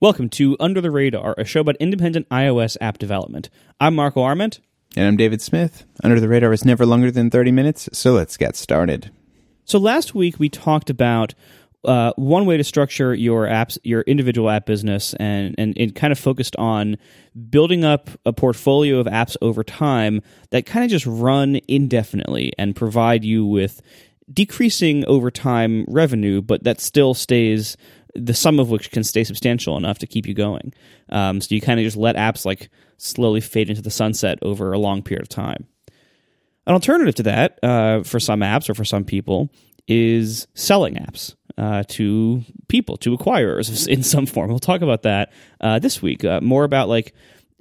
Welcome to Under the Radar, a show about independent iOS app development. I'm Marco Arment. And I'm David Smith. Under the Radar is never longer than 30 minutes, so let's get started. So last week we talked about uh, one way to structure your apps, your individual app business, and, and it kind of focused on building up a portfolio of apps over time that kind of just run indefinitely and provide you with decreasing over time revenue, but that still stays the sum of which can stay substantial enough to keep you going. Um, so you kind of just let apps like slowly fade into the sunset over a long period of time. An alternative to that, uh, for some apps or for some people, is selling apps uh, to people, to acquirers in some form. We'll talk about that uh, this week. Uh, more about like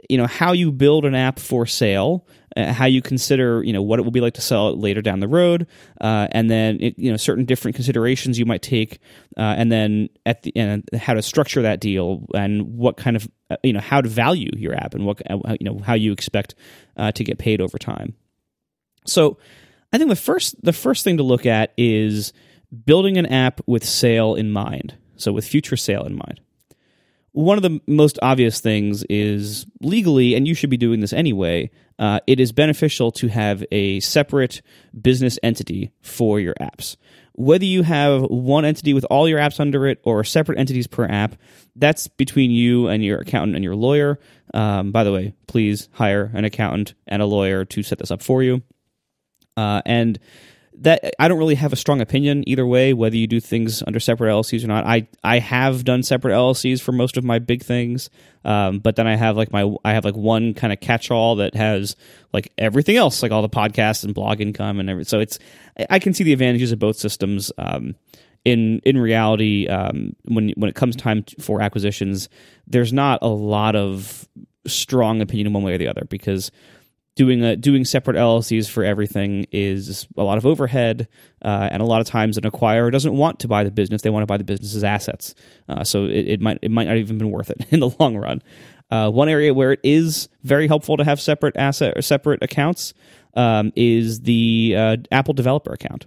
you know how you build an app for sale uh, how you consider you know what it will be like to sell it later down the road uh, and then it, you know certain different considerations you might take uh, and then at the end how to structure that deal and what kind of uh, you know how to value your app and what you know how you expect to get paid over time. So i think the first the first thing to look at is building an app with sale in mind. So with future sale in mind one of the most obvious things is legally, and you should be doing this anyway, uh, it is beneficial to have a separate business entity for your apps. Whether you have one entity with all your apps under it or separate entities per app, that's between you and your accountant and your lawyer. Um, by the way, please hire an accountant and a lawyer to set this up for you. Uh, and that I don't really have a strong opinion either way whether you do things under separate LLCs or not. I I have done separate LLCs for most of my big things, um, but then I have like my I have like one kind of catch all that has like everything else, like all the podcasts and blog income and everything. So it's I can see the advantages of both systems. Um, in in reality, um, when when it comes time for acquisitions, there's not a lot of strong opinion one way or the other because doing a, doing separate LLCs for everything is a lot of overhead, uh, and a lot of times an acquirer doesn't want to buy the business; they want to buy the business's assets. Uh, so it, it, might it might not even been worth it in the long run. Uh, one area where it is very helpful to have separate asset or separate accounts um, is the uh, Apple developer account,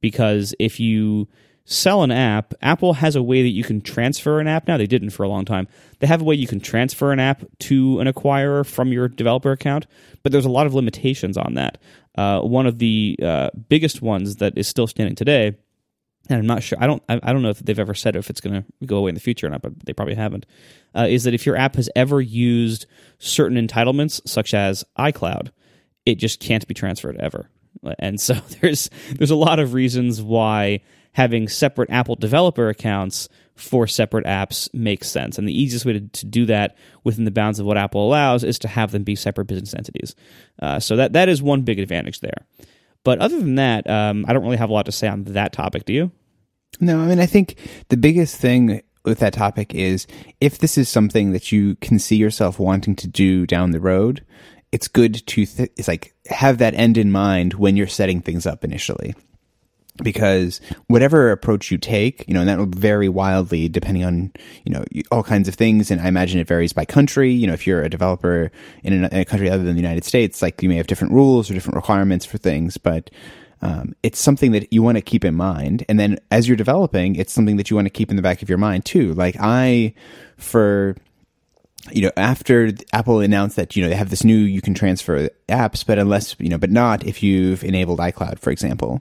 because if you sell an app, Apple has a way that you can transfer an app now. They didn't for a long time. They have a way you can transfer an app to an acquirer from your developer account, but there's a lot of limitations on that. Uh, one of the uh, biggest ones that is still standing today, and I'm not sure. I don't. I, I don't know if they've ever said if it's going to go away in the future or not, but they probably haven't. Uh, is that if your app has ever used certain entitlements, such as iCloud, it just can't be transferred ever. And so there's there's a lot of reasons why having separate Apple developer accounts for separate apps makes sense. And the easiest way to, to do that within the bounds of what Apple allows is to have them be separate business entities. Uh, so that that is one big advantage there. But other than that, um, I don't really have a lot to say on that topic. Do you? No, I mean, I think the biggest thing with that topic is if this is something that you can see yourself wanting to do down the road, it's good to th- it's like have that end in mind when you're setting things up initially because whatever approach you take, you know, and that will vary wildly depending on, you know, all kinds of things. And I imagine it varies by country. You know, if you're a developer in a, country other than the United States, like you may have different rules or different requirements for things, but um, it's something that you want to keep in mind. And then as you're developing, it's something that you want to keep in the back of your mind too. Like I, for, you know, after Apple announced that, you know, they have this new, you can transfer apps, but unless, you know, but not if you've enabled iCloud, for example.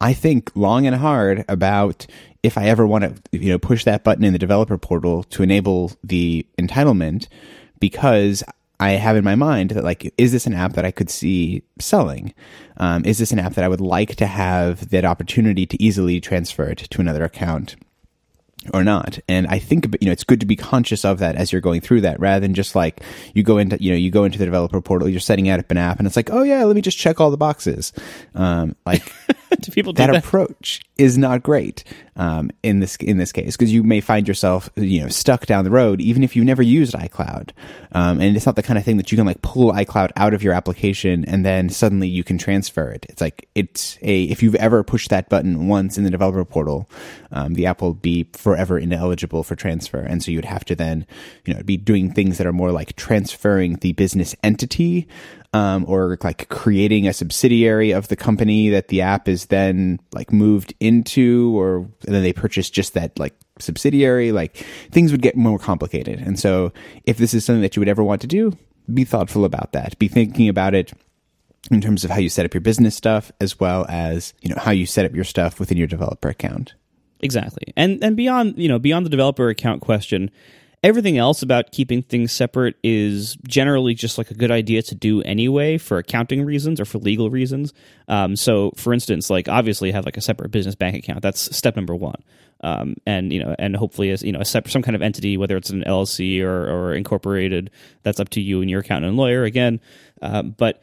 I think long and hard about if I ever want to, you know, push that button in the developer portal to enable the entitlement because I have in my mind that like, is this an app that I could see selling? Um, is this an app that I would like to have that opportunity to easily transfer it to another account? Or not. And I think you know it's good to be conscious of that as you're going through that, rather than just like you go into you know you go into the developer portal, you're setting out an app, and it's like oh yeah, let me just check all the boxes. Um, like do people do that, that approach is not great um, in this in this case because you may find yourself you know stuck down the road even if you never used iCloud, um, and it's not the kind of thing that you can like pull iCloud out of your application and then suddenly you can transfer it. It's like it's a if you've ever pushed that button once in the developer portal, um, the app will be forever ineligible for transfer, and so you'd have to then you know be doing things that are more like transferring the business entity um, or like creating a subsidiary of the company that the app is then like moved into, or then they purchase just that like subsidiary, like things would get more complicated. And so, if this is something that you would ever want to do, be thoughtful about that. Be thinking about it in terms of how you set up your business stuff as well as, you know, how you set up your stuff within your developer account. Exactly. And and beyond, you know, beyond the developer account question, everything else about keeping things separate is generally just like a good idea to do anyway for accounting reasons or for legal reasons. Um, so, for instance, like obviously have like a separate business bank account. That's step number one. Um, and you know, and hopefully, as you know, a separate, some kind of entity, whether it's an LLC or, or incorporated, that's up to you and your accountant and lawyer again. Uh, but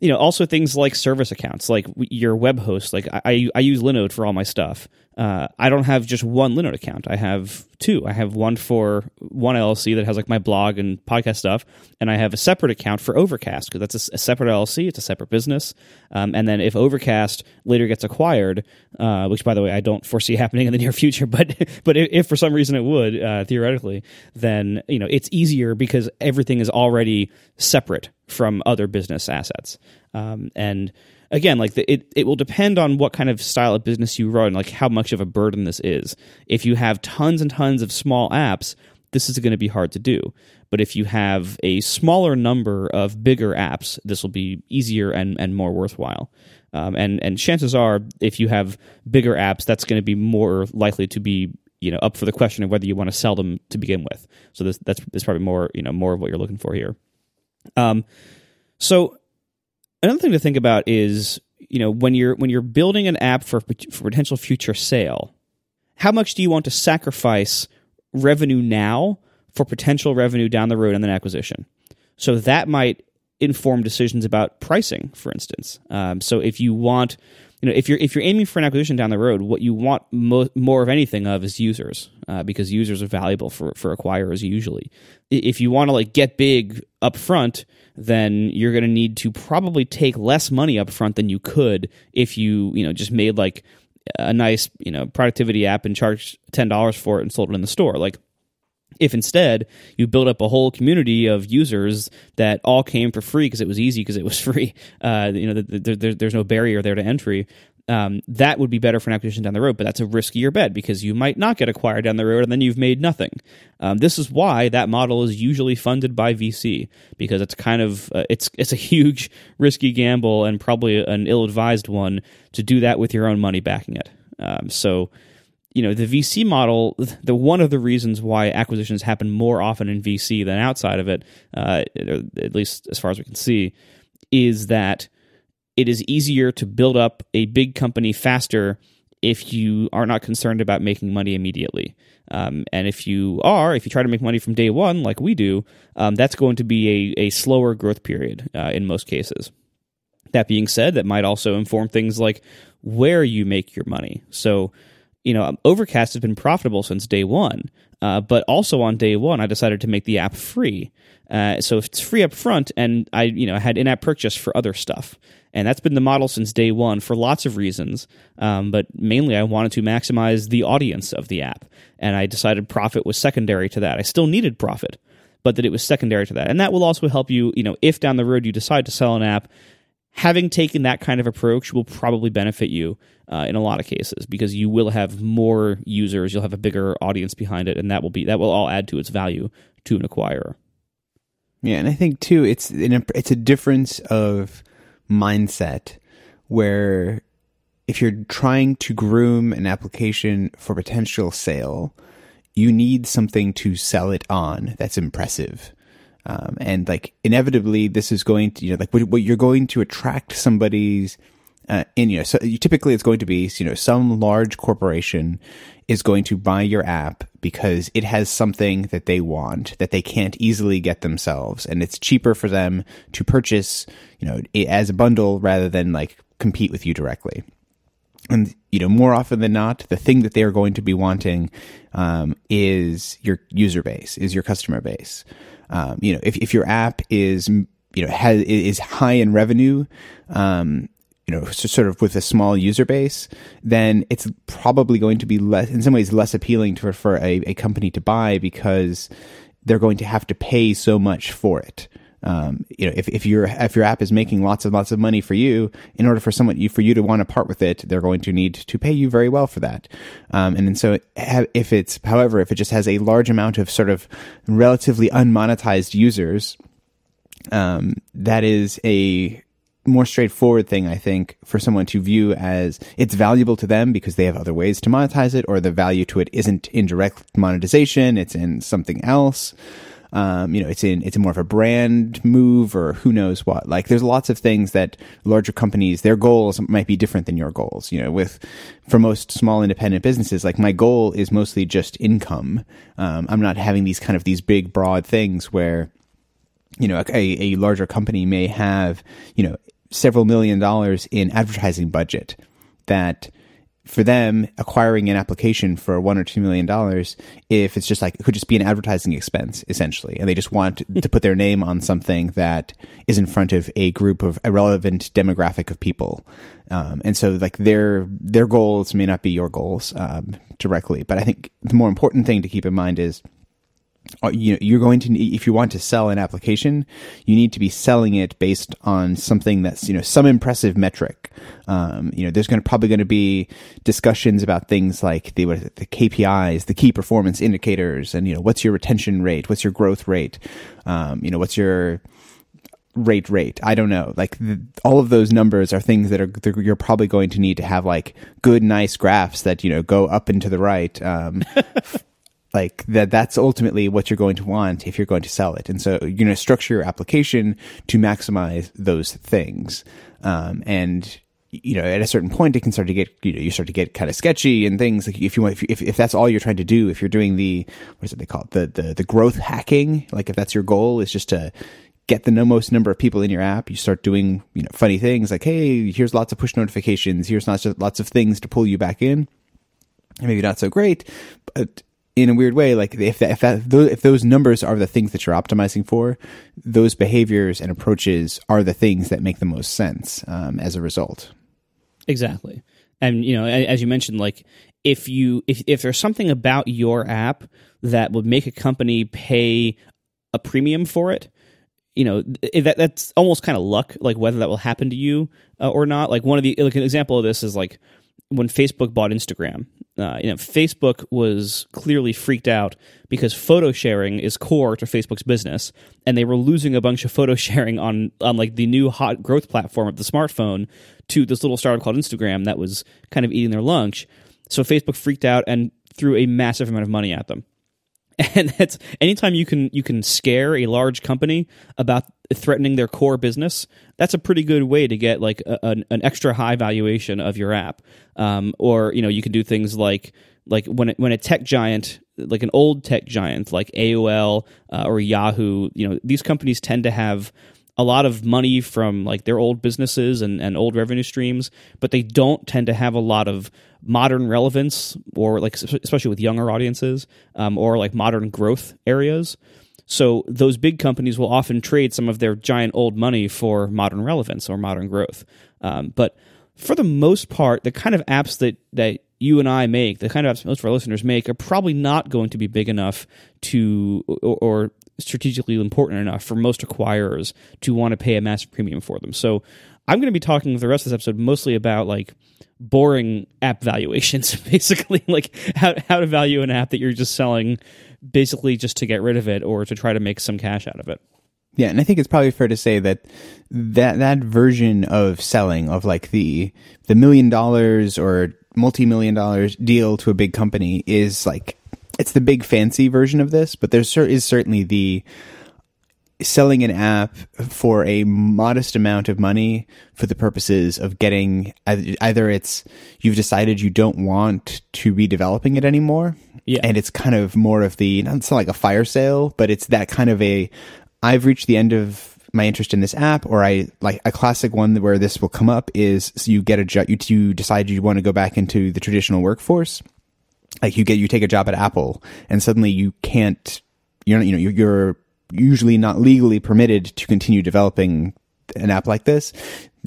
you know, also things like service accounts, like your web host. Like I, I use Linode for all my stuff. Uh, I don't have just one Linode account. I have two. I have one for one LLC that has like my blog and podcast stuff, and I have a separate account for Overcast because that's a, a, separate LLC. It's a separate business. Um, and then if Overcast later gets acquired, uh, which by the way I don't foresee happening in the near future, but but if, if for some reason it would uh, theoretically, then you know it's easier because everything is already separate from other business assets. Um, and again, like the, it, it will depend on what kind of style of business you run, like how much of a burden this is. If you have tons and tons of small apps, this is going to be hard to do. But if you have a smaller number of bigger apps, this will be easier and, and more worthwhile. Um, and and chances are, if you have bigger apps, that's going to be more likely to be you know up for the question of whether you want to sell them to begin with. So this that's, that's probably more you know more of what you're looking for here. Um, so another thing to think about is you know when you're when you're building an app for for potential future sale, how much do you want to sacrifice revenue now for potential revenue down the road in an acquisition? So that might inform decisions about pricing, for instance. Um, so if you want you know if you're if you're aiming for an acquisition down the road, what you want mo- more of anything of is users, uh, because users are valuable for for acquirers usually. If you want to like get big up front, then you're going to need to probably take less money up front than you could if you you know just made like a nice you know productivity app and charged ten dollars for it and sold it in the store. Like if instead you build up a whole community of users that all came for free because it was easy because it was free, uh, you know, the, the, the, there's no barrier there to entry. Um, that would be better for an acquisition down the road, but that's a riskier bet because you might not get acquired down the road and then you've made nothing. Um, this is why that model is usually funded by VC because it's kind of uh, it's it's a huge risky gamble and probably an ill advised one to do that with your own money backing it. Um, so you know the VC model. The one of the reasons why acquisitions happen more often in VC than outside of it, uh, at least as far as we can see, is that it is easier to build up a big company faster if you are not concerned about making money immediately. Um, and if you are, if you try to make money from day one, like we do, um, that's going to be a, a slower growth period uh, in most cases. That being said, that might also inform things like where you make your money. So, you know, Overcast has been profitable since day one, uh, but also on day one, I decided to make the app free. Uh, so it's free up front, and I, you know, had in-app purchase for other stuff, and that's been the model since day one for lots of reasons. Um, but mainly, I wanted to maximize the audience of the app, and I decided profit was secondary to that. I still needed profit, but that it was secondary to that, and that will also help you, you know, if down the road you decide to sell an app, having taken that kind of approach will probably benefit you uh, in a lot of cases because you will have more users, you'll have a bigger audience behind it, and that will be that will all add to its value to an acquirer. Yeah, and I think too, it's it's a difference of mindset where if you're trying to groom an application for potential sale, you need something to sell it on that's impressive. Um, and like inevitably, this is going to, you know, like what, what you're going to attract somebody's, uh, in, you know, so you, typically it's going to be, you know, some large corporation is going to buy your app because it has something that they want that they can't easily get themselves. And it's cheaper for them to purchase, you know, as a bundle rather than like compete with you directly and you know more often than not the thing that they are going to be wanting um, is your user base is your customer base um, you know, if, if your app is, you know, has, is high in revenue, um, you know, sort of with a small user base, then it's probably going to be less, in some ways, less appealing to, for a, a company to buy because they're going to have to pay so much for it. Um, you know, if, if your if your app is making lots and lots of money for you, in order for someone you, for you to want to part with it, they're going to need to pay you very well for that. Um, and, and so if it's, however, if it just has a large amount of sort of relatively unmonetized users, um, that is a more straightforward thing, I think, for someone to view as it's valuable to them because they have other ways to monetize it, or the value to it isn't in direct monetization, it's in something else. Um, you know, it's in it's more of a brand move or who knows what. Like, there's lots of things that larger companies their goals might be different than your goals. You know, with for most small independent businesses, like my goal is mostly just income. Um, I'm not having these kind of these big broad things where you know, a, a larger company may have, you know, several million dollars in advertising budget that for them acquiring an application for one or two million dollars if it's just like it could just be an advertising expense essentially. And they just want to put their name on something that is in front of a group of a relevant demographic of people. Um, and so like their their goals may not be your goals um, directly. But i think the more important thing to keep in mind is you know, you're going to if you want to sell an application, you need to be selling it based on something that's you know some impressive metric. Um, you know, there's going to probably going to be discussions about things like the what, the KPIs, the key performance indicators, and you know what's your retention rate, what's your growth rate, um, you know what's your rate rate? I don't know. Like the, all of those numbers are things that are you're probably going to need to have like good nice graphs that you know go up and to the right. Um, like that that's ultimately what you're going to want if you're going to sell it. And so you're going to structure your application to maximize those things. Um, and you know at a certain point it can start to get you know you start to get kind of sketchy and things like if you want if, if, that's all you're trying to do if you're doing the what is it they call it? The, the the growth hacking like if that's your goal is just to get the most number of people in your app you start doing you know funny things like hey here's lots of push notifications. Here's lots of lots of things to pull you back in. Maybe not so great but in a weird way, like if that, if that, if those numbers are the things that you're optimizing for, those behaviors and approaches are the things that make the most sense um, as a result. Exactly, and you know, as you mentioned, like if you if if there's something about your app that would make a company pay a premium for it, you know that that's almost kind of luck, like whether that will happen to you uh, or not. Like one of the like an example of this is like when Facebook bought Instagram, uh, you know, Facebook was clearly freaked out because photo sharing is core to Facebook's business, and they were losing a bunch of photo sharing on on like the new hot growth platform of the smartphone to this little startup called Instagram that was kind of eating their lunch. So Facebook freaked out and threw a massive amount of money at them. And that's anytime you can you can scare a large company about threatening their core business, that's a pretty good way to get like a, an, an, extra high valuation of your app. Um, or you know, you can do things like like when it, when a tech giant, like an old tech giant like AOL uh, or Yahoo, you know, these companies tend to have a lot of money from like their old businesses and, and old revenue streams, but they don't tend to have a lot of modern relevance or like especially with younger audiences um, or like modern growth areas. So those big companies will often trade some of their giant old money for modern relevance or modern growth. Um, but for the most part, the kind of apps that that you and I make, the kind of apps most of our listeners make, are probably not going to be big enough to or, or strategically important enough for most acquirers to want to pay a massive premium for them. So I'm going to be talking the rest of this episode mostly about like boring app valuations, basically like how how to value an app that you're just selling basically just to get rid of it or to try to make some cash out of it. Yeah, and I think it's probably fair to say that that that version of selling of like the the million dollars or multi-million dollars deal to a big company is like it's the big fancy version of this, but there is certainly the selling an app for a modest amount of money for the purposes of getting either it's you've decided you don't want to be developing it anymore yeah. and it's kind of more of the not like a fire sale but it's that kind of a i've reached the end of my interest in this app or i like a classic one where this will come up is so you get a job you, you decide you want to go back into the traditional workforce like you get you take a job at apple and suddenly you can't you're you know you're usually not legally permitted to continue developing an app like this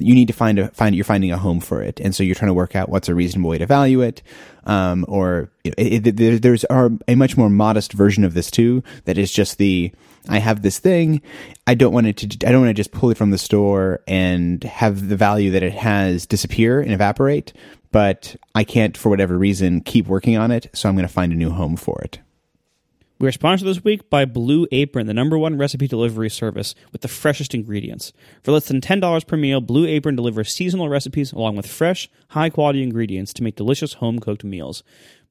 you need to find a find you're finding a home for it, and so you're trying to work out what's a reasonable way to value it, um, or it, it, there, there's a much more modest version of this too that is just the I have this thing, I don't want it to I don't want to just pull it from the store and have the value that it has disappear and evaporate, but I can't for whatever reason keep working on it, so I'm going to find a new home for it. We are sponsored this week by Blue Apron, the number one recipe delivery service with the freshest ingredients. For less than $10 per meal, Blue Apron delivers seasonal recipes along with fresh, high quality ingredients to make delicious home cooked meals.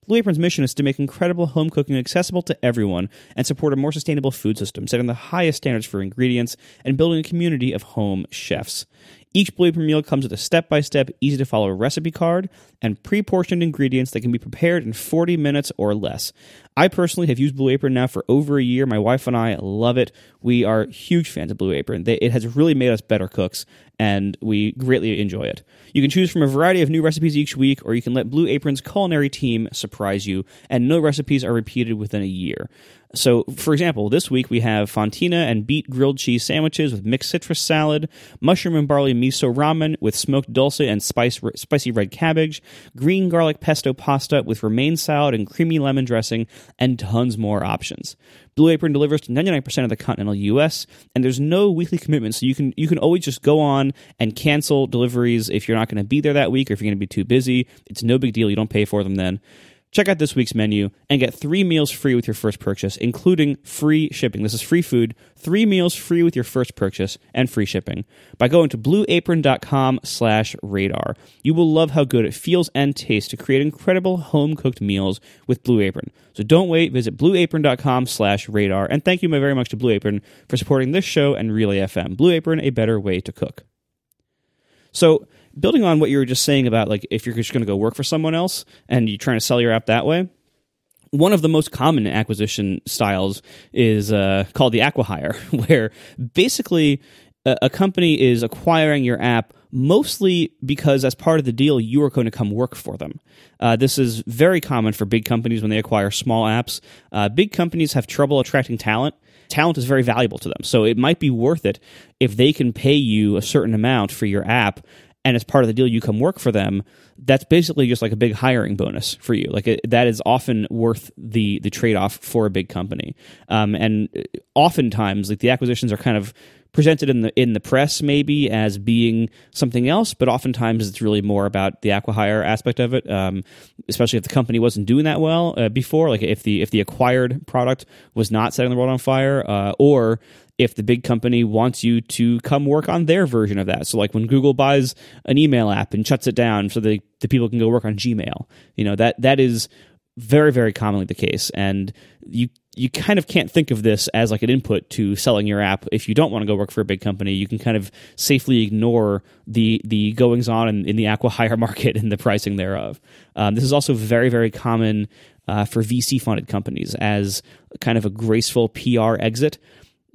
Blue Apron's mission is to make incredible home cooking accessible to everyone and support a more sustainable food system, setting the highest standards for ingredients and building a community of home chefs. Each Blue Apron meal comes with a step by step, easy to follow recipe card and pre portioned ingredients that can be prepared in 40 minutes or less. I personally have used Blue Apron now for over a year. My wife and I love it. We are huge fans of Blue Apron. It has really made us better cooks, and we greatly enjoy it. You can choose from a variety of new recipes each week, or you can let Blue Apron's culinary team surprise you, and no recipes are repeated within a year. So, for example, this week we have fontina and beet grilled cheese sandwiches with mixed citrus salad, mushroom and barley miso ramen with smoked dulse and spice, spicy red cabbage, green garlic pesto pasta with romaine salad and creamy lemon dressing, and tons more options. Blue Apron delivers to 99% of the continental US, and there's no weekly commitment, so you can you can always just go on and cancel deliveries if you're not going to be there that week or if you're going to be too busy. It's no big deal. You don't pay for them then. Check out this week's menu and get three meals free with your first purchase, including free shipping. This is free food, three meals free with your first purchase, and free shipping by going to blueapron.com slash radar. You will love how good it feels and tastes to create incredible home-cooked meals with Blue Apron. So don't wait. Visit blueapron.com slash radar. And thank you very much to Blue Apron for supporting this show and Relay FM. Blue Apron, a better way to cook. So building on what you were just saying about like if you're just going to go work for someone else and you're trying to sell your app that way one of the most common acquisition styles is uh, called the acquihire where basically a, a company is acquiring your app mostly because as part of the deal you are going to come work for them. Uh, this is very common for big companies when they acquire small apps. Uh, big companies have trouble attracting talent. Talent is very valuable to them. So it might be worth it if they can pay you a certain amount for your app and as part of the deal you come work for them that's basically just like a big hiring bonus for you like it, that is often worth the the trade-off for a big company um, and oftentimes like the acquisitions are kind of presented in the in the press maybe as being something else, but oftentimes it's really more about the acquihire aspect of it. Um, especially if the company wasn't doing that well uh, before, like if the if the acquired product was not setting the world on fire, uh, or if the big company wants you to come work on their version of that. So, like when Google buys an email app and shuts it down so the, the people can go work on Gmail, you know, that that is very, very commonly the case. And you you kind of can't think of this as like an input to selling your app. If you don't want to go work for a big company, you can kind of safely ignore the the goings on in, in the acquihire market and the pricing thereof. Um, this is also very, very common uh, for VC funded companies as kind of a graceful PR exit.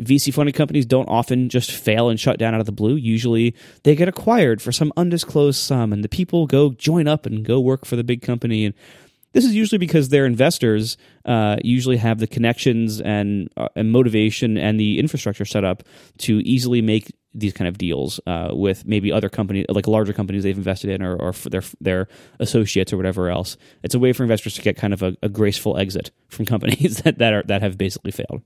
VC funded companies don't often just fail and shut down out of the blue. Usually they get acquired for some undisclosed sum and the people go join up and go work for the big company. And this is usually because their investors uh, usually have the connections and, uh, and motivation and the infrastructure set up to easily make these kind of deals uh, with maybe other companies, like larger companies they've invested in, or, or their their associates or whatever else. It's a way for investors to get kind of a, a graceful exit from companies that that are that have basically failed.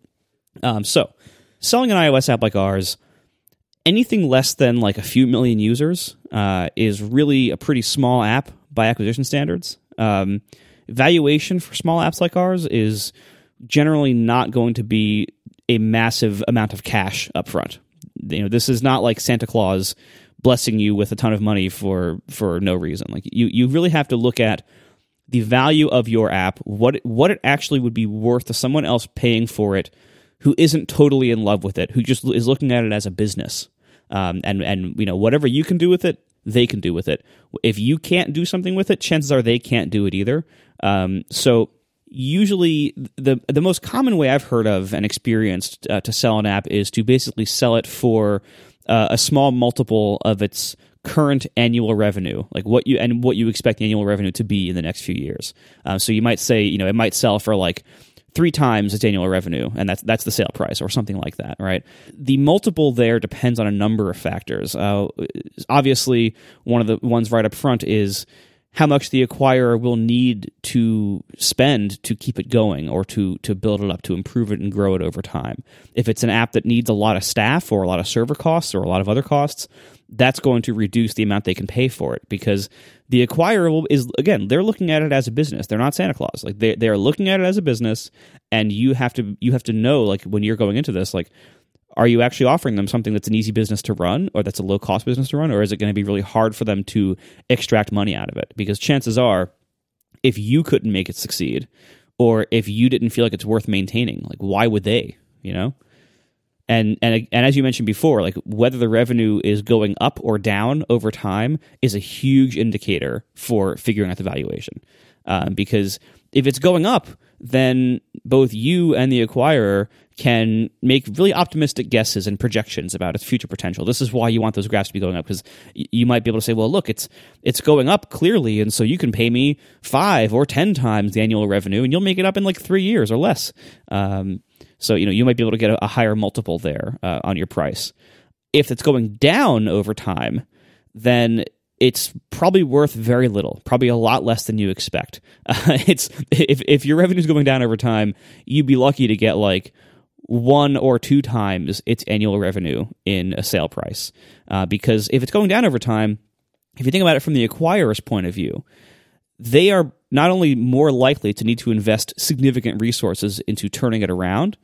Um, so selling an iOS app like ours, anything less than like a few million users uh, is really a pretty small app by acquisition standards. Um, valuation for small apps like ours is generally not going to be a massive amount of cash up front. You know, this is not like Santa Claus blessing you with a ton of money for for no reason. Like you you really have to look at the value of your app, what what it actually would be worth to someone else paying for it who isn't totally in love with it, who just is looking at it as a business. Um, and and you know whatever you can do with it, they can do with it. If you can't do something with it, chances are they can't do it either. Um, so usually the the most common way I've heard of and experienced uh, to sell an app is to basically sell it for uh, a small multiple of its current annual revenue, like what you and what you expect annual revenue to be in the next few years. Uh, so you might say, you know, it might sell for like three times its annual revenue, and that's that's the sale price or something like that, right? The multiple there depends on a number of factors. Uh, obviously, one of the ones right up front is how much the acquirer will need to spend to keep it going or to to build it up to improve it and grow it over time. If it's an app that needs a lot of staff or a lot of server costs or a lot of other costs, that's going to reduce the amount they can pay for it because the acquirer is again they're looking at it as a business they're not santa claus like they, they're looking at it as a business and you have to you have to know like when you're going into this like are you actually offering them something that's an easy business to run or that's a low cost business to run or is it going to be really hard for them to extract money out of it? Because chances are if you couldn't make it succeed or if you didn't feel like it's worth maintaining like why would they you know? And and and as you mentioned before like whether the revenue is going up or down over time is a huge indicator for figuring out the valuation. Um, because if it's going up then both you and the acquirer can make really optimistic guesses and projections about its future potential. This is why you want those graphs to be going up because you might be able to say, "Well, look, it's it's going up clearly, and so you can pay me five or ten times the annual revenue, and you'll make it up in like three years or less." Um, so you know you might be able to get a, a higher multiple there uh, on your price. If it's going down over time, then it's probably worth very little, probably a lot less than you expect. Uh, it's if if your revenue is going down over time, you'd be lucky to get like one or two times its annual revenue in a sale price. Uh, because if it's going down over time, if you think about it from the acquirer's point of view, they are not only more likely to need to invest significant resources into turning it around,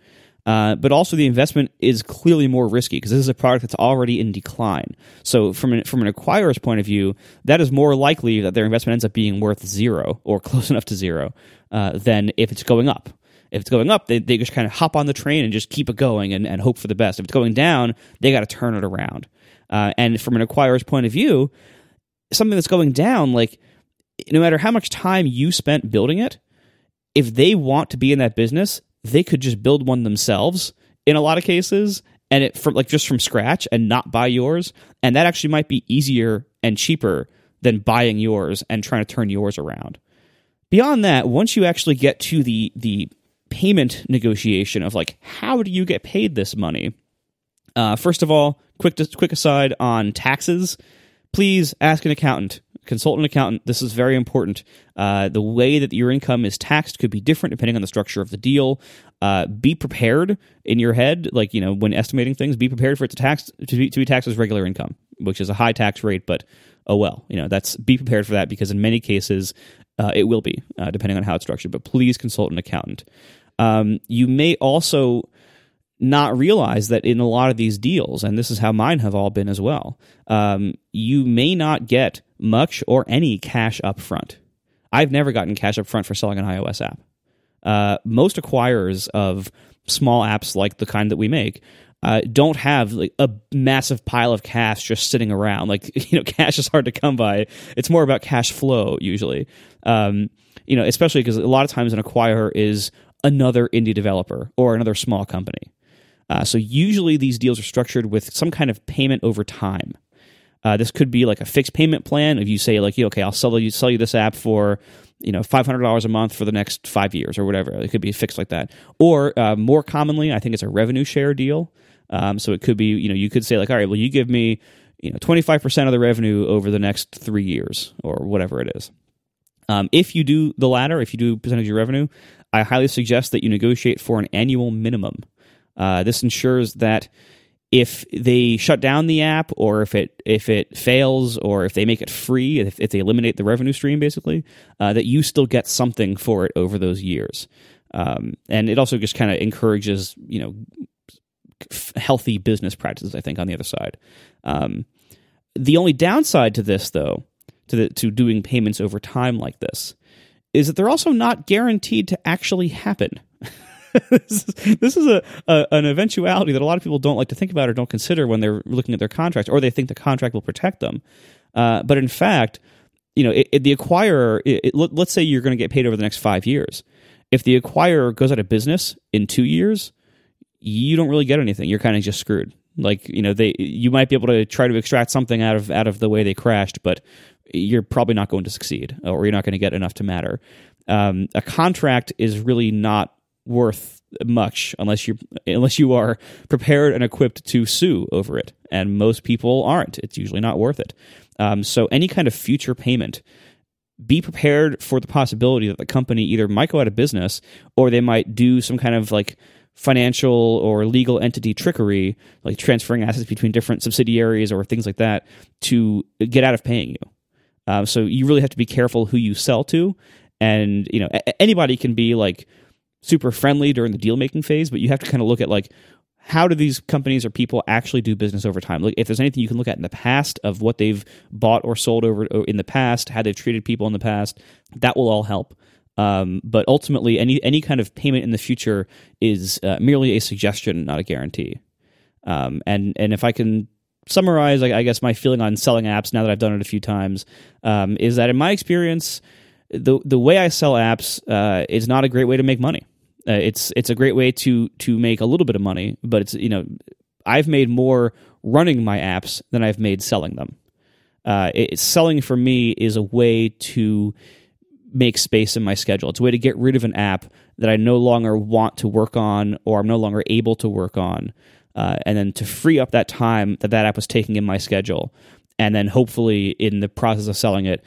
uh, but also the investment is clearly more risky because this is a product that's already in decline. So from an, from an acquirer's point of view, that is more likely that their investment ends up being worth zero or close enough to zero uh, than if it's going up. If it's going up, they, they just kind of hop on the train and just keep it going and, and hope for the best. If it's going down, they got to turn it around. Uh, and from an acquirer's point of view, something that's going down, like no matter how much time you spent building it, if they want to be in that business, they could just build one themselves in a lot of cases and it from like just from scratch and not buy yours and that actually might be easier and cheaper than buying yours and trying to turn yours around beyond that once you actually get to the the payment negotiation of like how do you get paid this money? Uh, first of all quick quick aside on taxes. Please ask an accountant consult an accountant. This is very important. Uh, the way that your income is taxed could be different depending on the structure of the deal. Uh, be prepared in your head like you know when estimating things be prepared for it to tax to be, to be taxed as regular income which is a high tax rate but oh well you know that's be prepared for that because in many cases uh, it will be uh, depending on how it's structured but please consult an accountant um, you may also not realize that in a lot of these deals, and this is how mine have all been as well, um, you may not get much or any cash up front. I've never gotten cash up front for selling an iOS app. Uh, most acquirers of small apps like the kind that we make uh, don't have like a massive pile of cash just sitting around. Like you know, cash is hard to come by. It's more about cash flow usually. Um, you know, especially because a lot of times an acquirer is another indie developer or another small company. Uh, so usually these deals are structured with some kind of payment over time. Uh, this could be like a fixed payment plan. If you say like, okay, I'll sell you sell you this app for you know five hundred dollars a month for the next five years or whatever. It could be fixed like that. Or uh, more commonly, I think it's a revenue share deal. Um, so it could be you know you could say like, all right, well you give me you know twenty five percent of the revenue over the next three years or whatever it is. Um, if you do the latter, if you do percentage of your revenue, I highly suggest that you negotiate for an annual minimum. Uh, this ensures that if they shut down the app or if it if it fails or if they make it free if, if they eliminate the revenue stream basically uh, that you still get something for it over those years. Um, and it also just kind of encourages you know healthy business practices i think on the other side. Um, the only downside to this though to the, to doing payments over time like this is that they're also not guaranteed to actually happen this is, this is a, a, an eventuality that a lot of people don't like to think about or don't consider when they're looking at their contract, or they think the contract will protect them. Uh, but in fact, you know, it, it, the acquirer. It, let's say you're going to get paid over the next five years. If the acquirer goes out of business in two years, you don't really get anything. You're kind of just screwed. Like you know, they you might be able to try to extract something out of out of the way they crashed, but you're probably not going to succeed, or you're not going to get enough to matter. Um, a contract is really not worth much unless you unless you are prepared and equipped to sue over it, and most people aren't. It's usually not worth it. Um, so any kind of future payment, be prepared for the possibility that the company either might go out of business or they might do some kind of like financial or legal entity trickery, like transferring assets between different subsidiaries or things like that, to get out of paying you. Um, so you really have to be careful who you sell to, and you know anybody can be like super friendly during the deal making phase, but you have to kind of look at like how do these companies or people actually do business over time? Like if there's anything you can look at in the past of what they've bought or sold over in the past, how they've treated people in the past, that will all help. Um, but ultimately, any any kind of payment in the future is uh, merely a suggestion, not a guarantee. Um, and and if I can summarize, I, I, guess my feeling on selling apps now that I've done it a few times um, is that in my experience, the the way I sell apps uh, is not a great way to make money. Uh, it's it's a great way to to make a little bit of money, but it's you know I've made more running my apps than I've made selling them. Uh, it, selling for me is a way to make space in my schedule. It's a way to get rid of an app that I no longer want to work on or I'm no longer able to work on, uh, and then to free up that time that that app was taking in my schedule, and then hopefully in the process of selling it,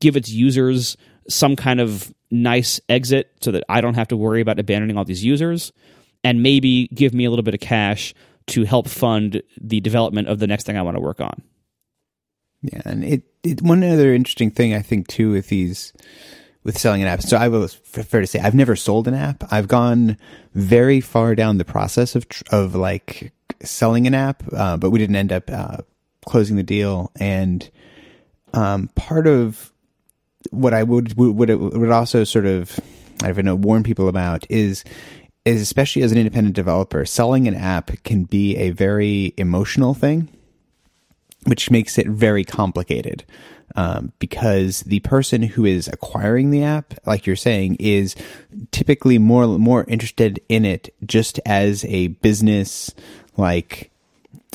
give its users some kind of nice exit so that I don't have to worry about abandoning all these users, and maybe give me a little bit of cash to help fund the development of the next thing I want to work on. Yeah, and it, it one other interesting thing I think too with these with selling an app. So I was fair to say I've never sold an app. I've gone very far down the process of of like selling an app, uh, but we didn't end up uh, closing the deal. And um, part of what I would would would also sort of I don't know warn people about is is especially as an independent developer, selling an app can be a very emotional thing, which makes it very complicated. Um, because the person who is acquiring the app, like you're saying, is typically more more interested in it just as a business, like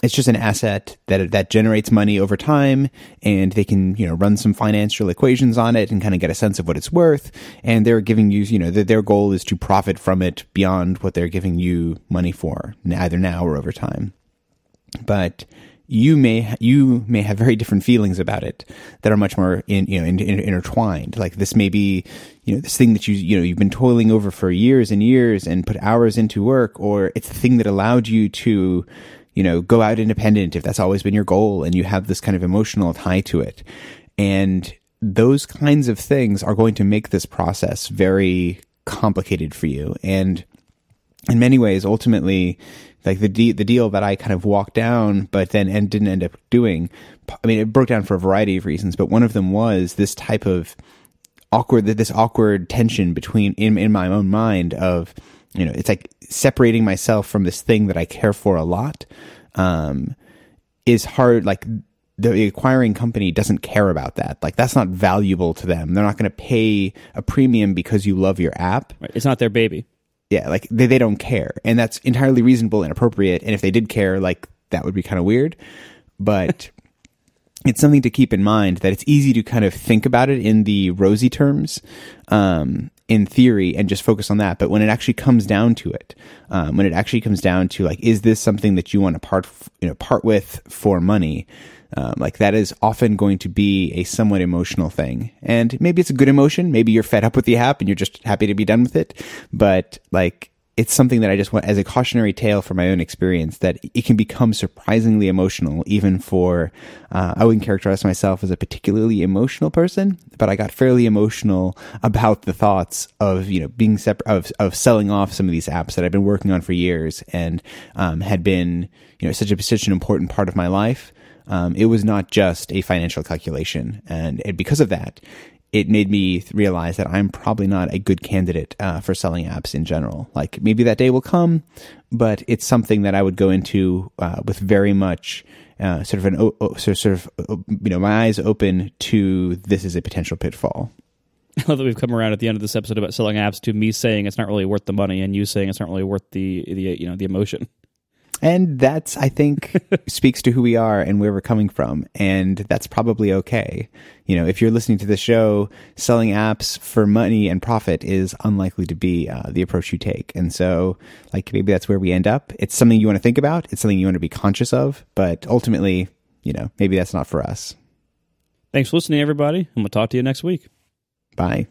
it's just an asset that that generates money over time and they can you know run some financial equations on it and kind of get a sense of what it's worth. And they're giving you you know their goal is to profit from it beyond what they're giving you money for either now or over time. But you may you may have very different feelings about it that are much more in you know in, in, intertwined. Like this may be you know this thing that you you know you've been toiling over for years and years and put hours into work or it's the thing that allowed you to you know, go out independent if that's always been your goal and you have this kind of emotional tie to it. And those kinds of things are going to make this process very complicated for you. And in many ways, ultimately, like the de- the deal that I kind of walked down, but then and didn't end up doing. I mean, it broke down for a variety of reasons, but one of them was this type of awkward, this awkward tension between in in my own mind of you know, it's like separating myself from this thing that I care for a lot um, is hard. Like the acquiring company doesn't care about that. Like that's not valuable to them. They're not going to pay a premium because you love your app. Right. It's not their baby. Yeah, like they, they don't care. And that's entirely reasonable and appropriate. And if they did care, like that would be kind of weird. But it's something to keep in mind that it's easy to kind of think about it in the rosy terms. Um, in theory and just focus on that. But when it actually comes down to it, um, when it actually comes down to like, is this something that you want to part, you know, part with for money? Um, like that is often going to be a somewhat emotional thing. And maybe it's a good emotion. Maybe you're fed up with the app and you're just happy to be done with it. But like, it's something that I just want as a cautionary tale for my own experience that it can become surprisingly emotional, even for, uh, I wouldn't characterize myself as a particularly emotional person, but I got fairly emotional about the thoughts of, you know, being separate, of, of selling off some of these apps that I've been working on for years and, um, had been, you know, such a, such an important part of my life. Um, it was not just a financial calculation. And, and because of that, it made me realize that I'm probably not a good candidate uh, for selling apps in general. Like maybe that day will come, but it's something that I would go into uh, with very much uh, sort of an sort of you know my eyes open to this is a potential pitfall. I love that we've come around at the end of this episode about selling apps to me saying it's not really worth the money and you saying it's not really worth the the you know the emotion. And that's, I think, speaks to who we are and where we're coming from. And that's probably okay. You know, if you're listening to the show, selling apps for money and profit is unlikely to be uh, the approach you take. And so, like, maybe that's where we end up. It's something you want to think about. It's something you want to be conscious of. But ultimately, you know, maybe that's not for us. Thanks for listening, everybody, and we'll talk to you next week. Bye.